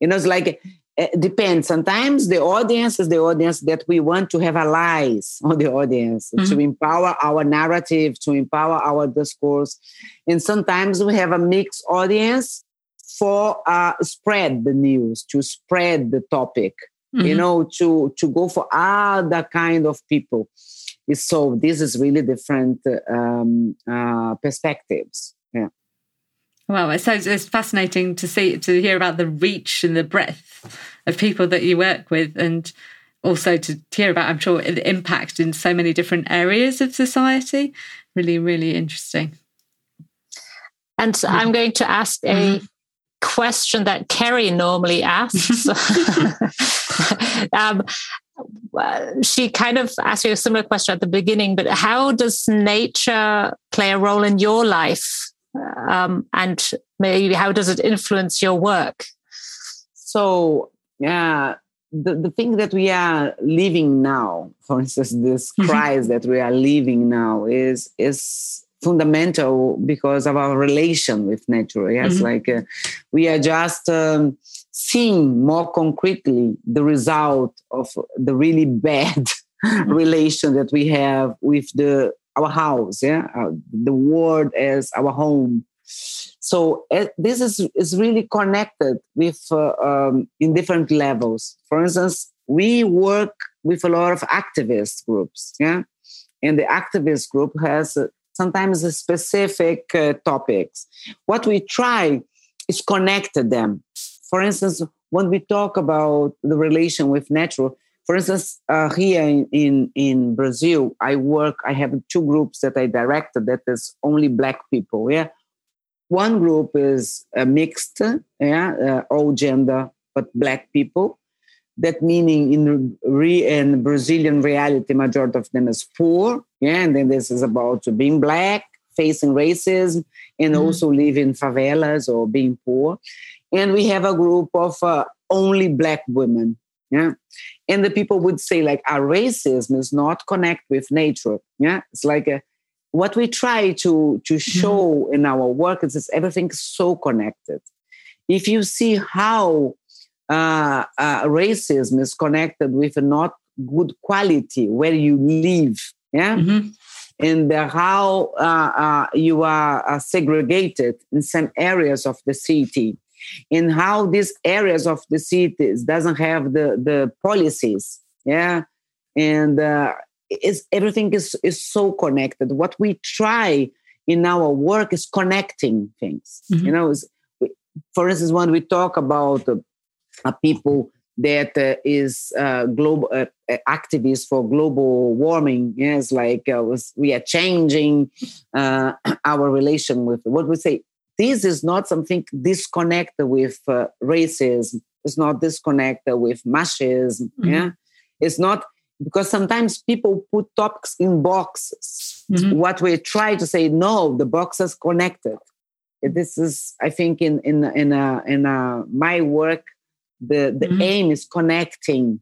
You know, it's like it depends. Sometimes the audience is the audience that we want to have allies on the audience mm-hmm. to empower our narrative, to empower our discourse. And sometimes we have a mixed audience for uh, spread the news, to spread the topic. mm-hmm. you know, to to go for other kind of people. So this is really different um, uh, perspectives. Yeah. Well, it sounds it's fascinating to see to hear about the reach and the breadth of people that you work with, and also to hear about, I'm sure, the impact in so many different areas of society. Really, really interesting. And mm-hmm. I'm going to ask a mm-hmm. question that Ceri normally asks. um, she kind of asked you a similar question at the beginning, but how does nature play a role in your life? Um, and maybe how does it influence your work? So, yeah, the, the thing that we are living now, for instance, this crisis that we are living now is is fundamental because of our relation with nature. Yes, mm-hmm. like uh, we are just um, seeing more concretely the result of the really bad mm-hmm. relation that we have with the our house, yeah, uh, the world as our home. So uh, this is is really connected with uh, um, in different levels. For instance, we work with a lot of activist groups, yeah, and the activist group has sometimes specific uh, topics. What we try is connect them. For instance, when we talk about the relation with natural, for instance, uh, here in, in, in Brazil, I work, I have two groups that I directed that is only Black people. Yeah. One group is uh, mixed, yeah, uh, all gender, but Black people that meaning in re in Brazilian reality, majority of them is poor. Yeah, and then this is about being black, facing racism, and mm-hmm. also living in favelas or being poor. And we have a group of uh, only black women. Yeah, and the people would say like our racism is not connect with nature. Yeah, it's like a, what we try to to mm-hmm. show mm-hmm. in our work is, is everything so connected. If you see how uh, uh, racism is connected with a not good quality where you live yeah mm-hmm. and how uh, uh, you are uh, segregated in some areas of the city and how these areas of the cities doesn't have the the policies yeah and uh, is everything is is so connected what we try in our work is connecting things mm-hmm. you know for instance when we talk about uh, people that uh, is uh, global uh, uh activists for global warming. Yes, like uh, was, we are changing uh, our relation with what we say. This is not something disconnected with racism. It's not disconnected with machism. Mm-hmm. Yeah, it's not because sometimes people put topics in boxes. Mm-hmm. What we try to say, no, the box is connected. This is, I think, in in in a, in a, my work the the mm-hmm. aim is connecting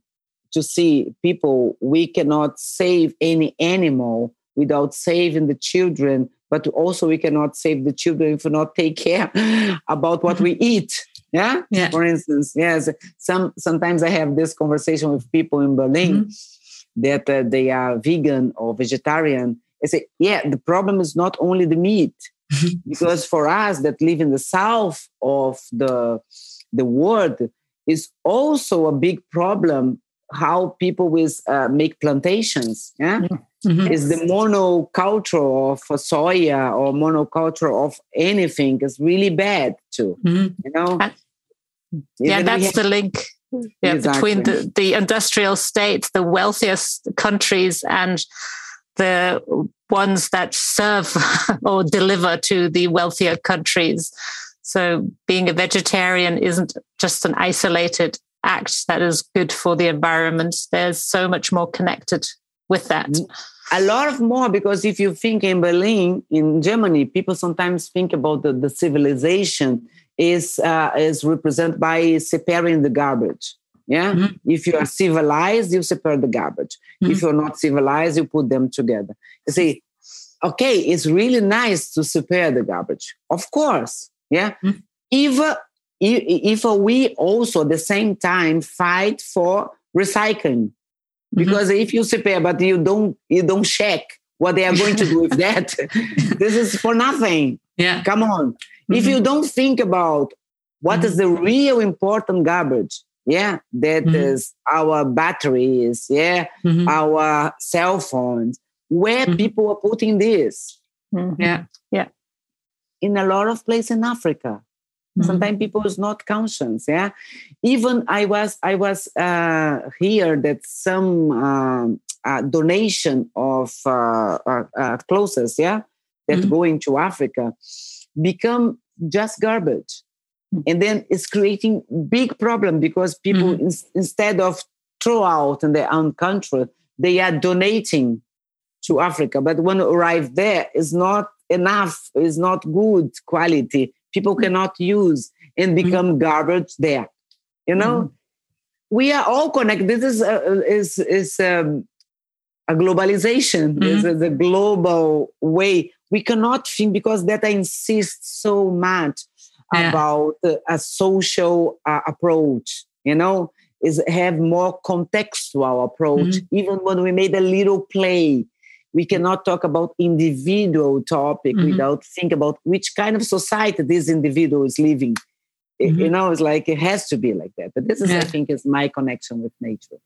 to see people we cannot save any animal without saving the children but also we cannot save the children if we not take care about what we eat yeah? yeah for instance yes some sometimes i have this conversation with people in berlin mm-hmm. that uh, they are vegan or vegetarian i say yeah the problem is not only the meat because for us that live in the south of the the world is also a big problem how people with uh, make plantations yeah mm-hmm. is the monoculture of soya or monoculture of anything is really bad too mm-hmm. you know yeah that's have- the link yeah, exactly. between the, the industrial states the wealthiest countries and the ones that serve or deliver to the wealthier countries so being a vegetarian isn't just an isolated act that is good for the environment. There's so much more connected with that. A lot of more because if you think in Berlin, in Germany, people sometimes think about the, the civilization is uh, is represented by separating the garbage. Yeah, mm-hmm. if you are civilized, you separate the garbage. Mm-hmm. If you're not civilized, you put them together. You see, okay, it's really nice to separate the garbage, of course. Yeah. Mm-hmm. If, if we also at the same time fight for recycling, mm-hmm. because if you prepare but you don't you don't check what they are going to do with that, this is for nothing. Yeah. Come on. Mm-hmm. If you don't think about what is the real important garbage, Yeah, that mm-hmm. is our batteries. Yeah, mm-hmm. our cell phones. Where mm-hmm. people are putting this? Mm-hmm. Yeah, yeah. In a lot of places in Africa, mm-hmm. sometimes people is not conscious. Yeah, even I was I was uh, here that some um, uh, donation of uh, uh, uh clothes. Yeah, that mm-hmm. going to Africa become just garbage and then it's creating big problem because people mm-hmm. in, instead of throw out in their own country they are donating to africa but when arrive there is not enough is not good quality people mm-hmm. cannot use and mm-hmm. become mm-hmm. garbage there you know mm-hmm. we are all connected this is a, is is um, a globalization mm-hmm. this is a global way we cannot think because that i insist so much yeah. about a social uh, approach you know is have more contextual approach mm-hmm. even when we made a little play we cannot talk about individual topic mm-hmm. without think about which kind of society this individual is living mm-hmm. you know it's like it has to be like that but this is yeah. i think is my connection with nature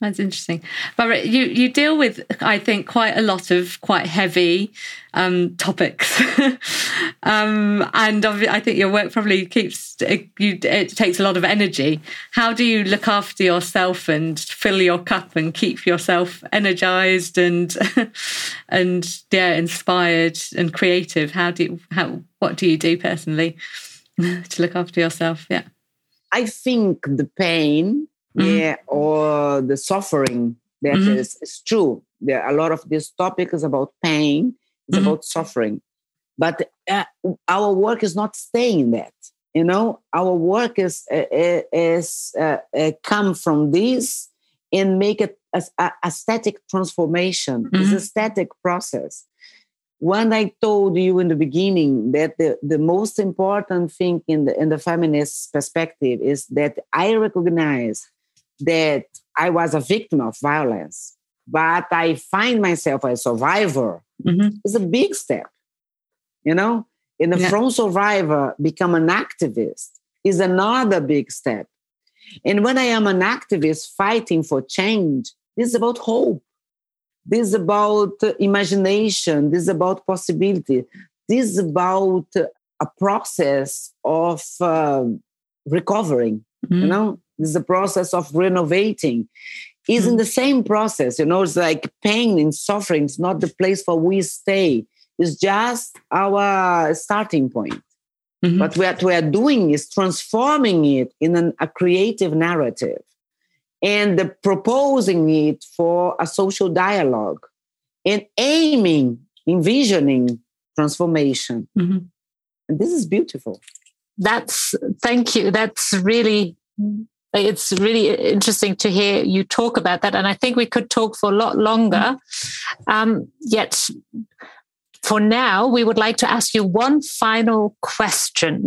that's interesting. But you you deal with, I think, quite a lot of quite heavy um, topics, um, and I think your work probably keeps it, you. It takes a lot of energy. How do you look after yourself and fill your cup and keep yourself energized and and yeah, inspired and creative? How do you how what do you do personally to look after yourself? Yeah, I think the pain mm-hmm. yeah, or the suffering that mm-hmm. is, is true. There are a lot of this topic is about pain, it's mm-hmm. about suffering. But uh, our work is not staying that. You know, our work is uh, uh is uh, uh, come from this and make it as a, aesthetic transformation. It's a mm-hmm. static process when I told you in the beginning that the, the most important thing in the in the feminist perspective is that I recognize that I was a victim of violence, but I find myself a survivor mm-hmm. is a big step. You know, in the yeah. from survivor, become an activist is another big step. And when I am an activist fighting for change, this is about hope. This is about imagination. This is about possibility. This is about a process of uh, recovering. Mm-hmm. You know, this is a process of renovating. Is mm-hmm. in the same process, you know. It's like pain and suffering. It's not the place for we stay. It's just our starting point. Mm-hmm. But what we are doing is transforming it in an, a creative narrative and the proposing it for a social dialogue and aiming, envisioning transformation. Mm-hmm. And this is beautiful. That's, thank you. That's really it's really interesting to hear you talk about that. And I think we could talk for a lot longer. Um, yet, for now, we would like to ask you one final question.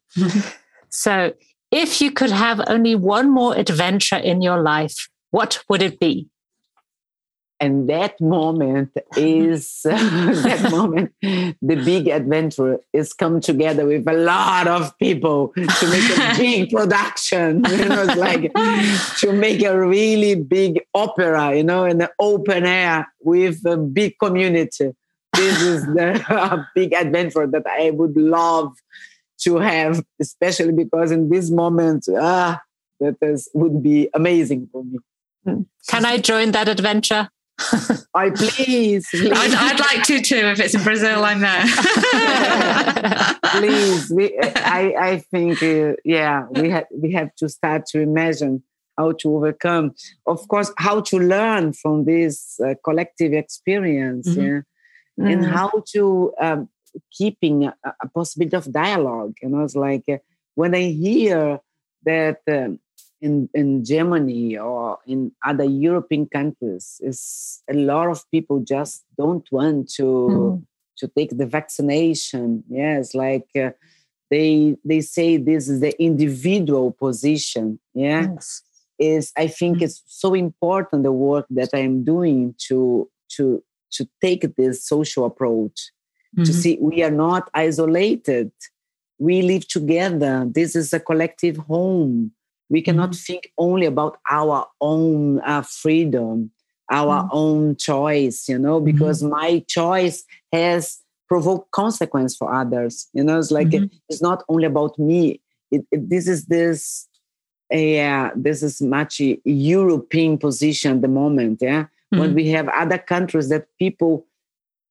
so, if you could have only one more adventure in your life, what would it be? And that moment is that moment the big adventure is come together with a lot of people to make a big production you know it's like to make a really big opera you know in the open air with a big community. This is the big adventure that i would love to have especially because in this moment ah that is, would be amazing for me. Can i join that adventure I please. please. I'd, I'd, like to too. If it's in Brazil, I'm there. please, we, I, I think, uh, yeah, we have we have to start to imagine how to overcome. Of course, how to learn from this uh, collective experience, mm-hmm. yeah, mm-hmm. and how to um, keeping a, a, possibility of dialogue. You know, it's like uh, when I hear that. Um, in, in Germany or in other European countries is a lot of people just don't want to mm. to take the vaccination. Yes, like uh, they they say this is the individual position. Yeah, yes. is I think mm. it's so important the work that I'm doing to to to take this social approach mm-hmm. to see we are not isolated. We live together. This is a collective home we cannot mm-hmm. think only about our own uh, freedom our mm-hmm. own choice you know because mm-hmm. my choice has provoked consequence for others you know it's like mm-hmm. it's not only about me it, it, this is this yeah this is much european position at the moment yeah when mm-hmm. we have other countries that people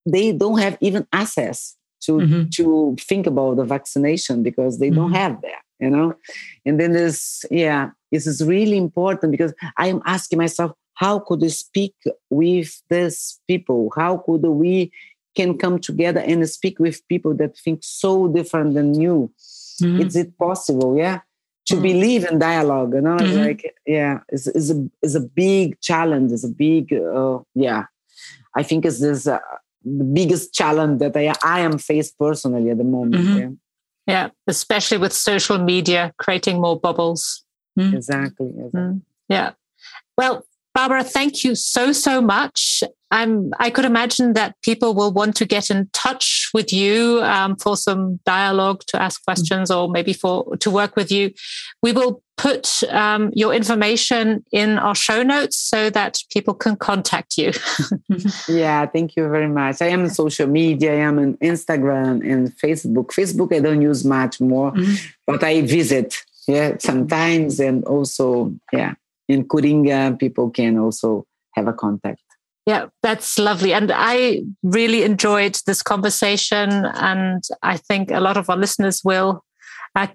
they don't have even access to mm-hmm. to think about the vaccination because they don't have that you know and then there's yeah this is really important because i am asking myself how could we speak with these people how could we can come together and speak with people that think so different than you mm-hmm. is it possible yeah to mm-hmm. believe in dialogue you know mm-hmm. like yeah it's, it's a it's a big challenge it's a big uh, yeah i think it's this uh, the biggest challenge that I, I am faced personally at the moment mm-hmm. yeah yeah, especially with social media creating more bubbles. Mm. Exactly. exactly. Mm. Yeah. Well, Barbara, thank you so, so much. I'm, I could imagine that people will want to get in touch with you um, for some dialogue, to ask questions, or maybe for to work with you. We will put um, your information in our show notes so that people can contact you. yeah, thank you very much. I am on social media. I am on Instagram and Facebook. Facebook I don't use much more, mm-hmm. but I visit yeah sometimes and also yeah in Kuringa, people can also have a contact. Yeah, that's lovely. And I really enjoyed this conversation. And I think a lot of our listeners will. Uh,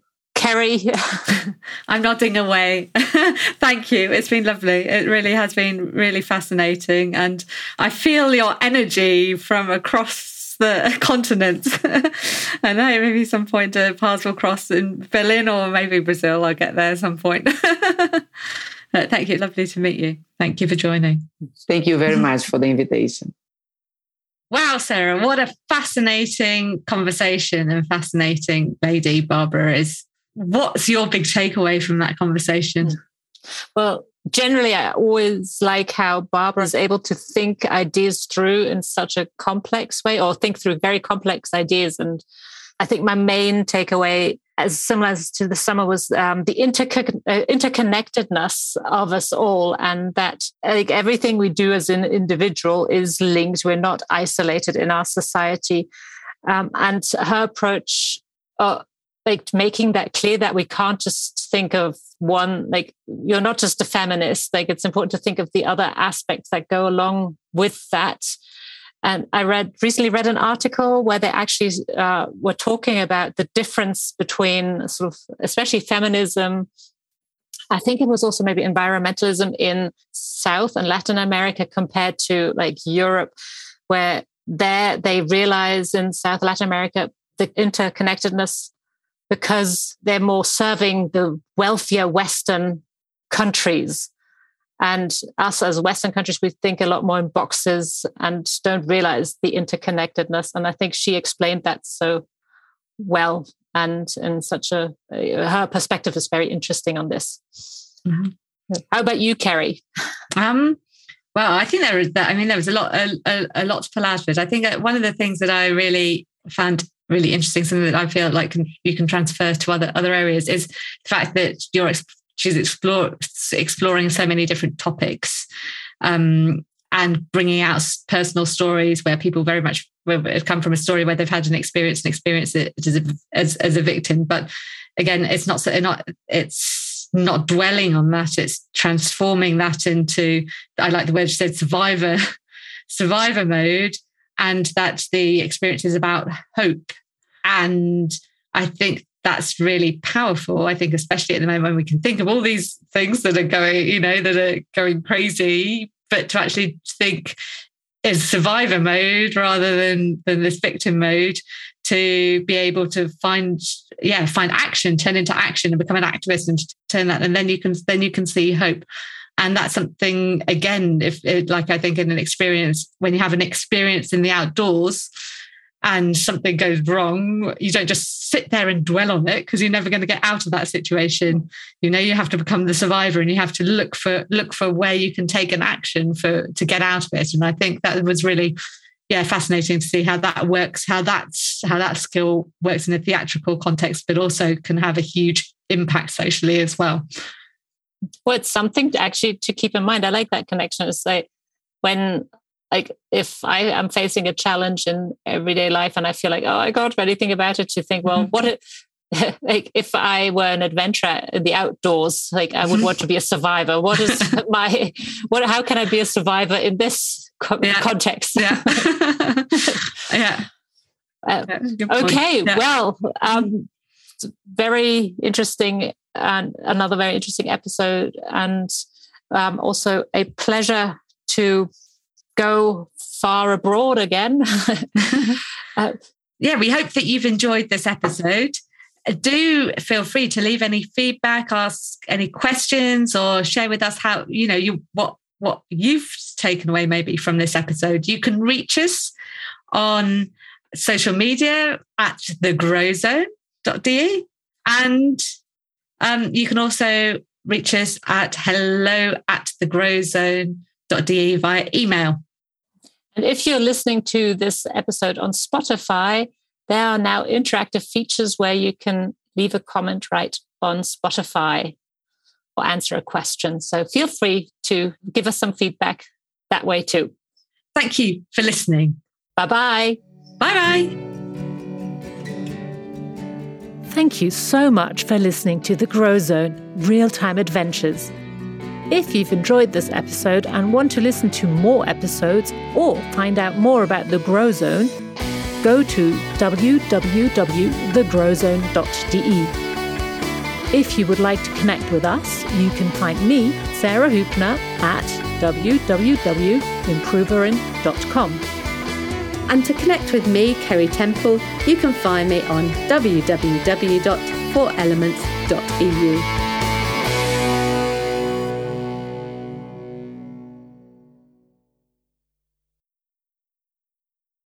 Ceri. I'm nodding away. Thank you. It's been lovely. It really has been really fascinating. And I feel your energy from across the continent. I know maybe some point uh, paths will cross in Berlin or maybe Brazil. I'll get there at some point. Uh, thank you. Lovely to meet you. Thank you for joining. Thank you very much for the invitation. Wow, Sarah, what a fascinating conversation and fascinating lady Barbara is. What's your big takeaway from that conversation? Well, generally, I always like how Barbara is able to think ideas through in such a complex way or think through very complex ideas. And I think my main takeaway as similar to the summer was um, the interco- uh, interconnectedness of us all and that like everything we do as an individual is linked. We're not isolated in our society. Um, and her approach uh, like making that clear that we can't just think of one like you're not just a feminist. Like it's important to think of the other aspects that go along with that and I read recently read an article where they actually uh, were talking about the difference between sort of, especially feminism. I think it was also maybe environmentalism in South and Latin America compared to like Europe, where there they realize in South Latin America the interconnectedness because they're more serving the wealthier Western countries and us as Western countries, we think a lot more in boxes and don't realize the interconnectedness. And I think she explained that so well. And in such a, her perspective is very interesting on this. Mm-hmm. How about you, Ceri? Um, well, I think there is that. I mean, there was a lot, a, a, a lot to pull out of it. I think one of the things that I really found really interesting, something that I feel like can, you can transfer to other other areas, is the fact that you're she's explore, exploring so many different topics um, and bringing out personal stories where people very much have come from a story where they've had an experience and experience it as a, as, as a victim. But again, it's not not it's not dwelling on that. It's transforming that into I like the word she said survivor survivor mode, and that the experience is about hope. And I think that's really powerful. I think, especially at the moment when we can think of all these things that are going, you know, that are going crazy, but to actually think is survivor mode rather than than this victim mode to be able to find yeah find action turn into action and become an activist and turn that and then you can then you can see hope and that's something again if it, like i think in an experience when you have an experience in the outdoors and something goes wrong, you don't just sit there and dwell on it because you're never going to get out of that situation. You know, you have to become the survivor and you have to look for look for where you can take an action for to get out of it. And I think that was really yeah fascinating to see how that works how that's how that skill works in a theatrical context but also can have a huge impact socially as well well, it's something to actually to keep in mind. I like that connection. It's like when like if I am facing a challenge in everyday life and I feel like, oh I got anything about it to think, well, mm-hmm. what it, like if I were an adventurer in the outdoors, like I would want to be a survivor. What is my what? How can I be a survivor in this co- yeah. context? Yeah, yeah. Uh, okay, yeah. well, um, very interesting and another very interesting episode, and um, also a pleasure to go far abroad again. uh, yeah, we hope that you've enjoyed this episode. Do feel free to leave any feedback, ask any questions, or share with us how you know you what what you've taken away maybe from this episode. You can reach us on social media at thegrowzone.de and um, you can also reach us at hello at thegrowzone.de via email. And if you're listening to this episode on Spotify, there are now interactive features where you can leave a comment right on Spotify or answer a question. So feel free to give us some feedback that way too. Thank you for listening. Bye bye. Bye bye. Thank you so much for listening to the Grow Zone Real Time Adventures. If you've enjoyed this episode and want to listen to more episodes or find out more about the Grow Zone, go to www.thegrowzone.de. If you would like to connect with us, you can find me, Sarah Hübner, at www.improverin.com. And to connect with me, Ceri Temple, you can find me on www.fourelements.eu.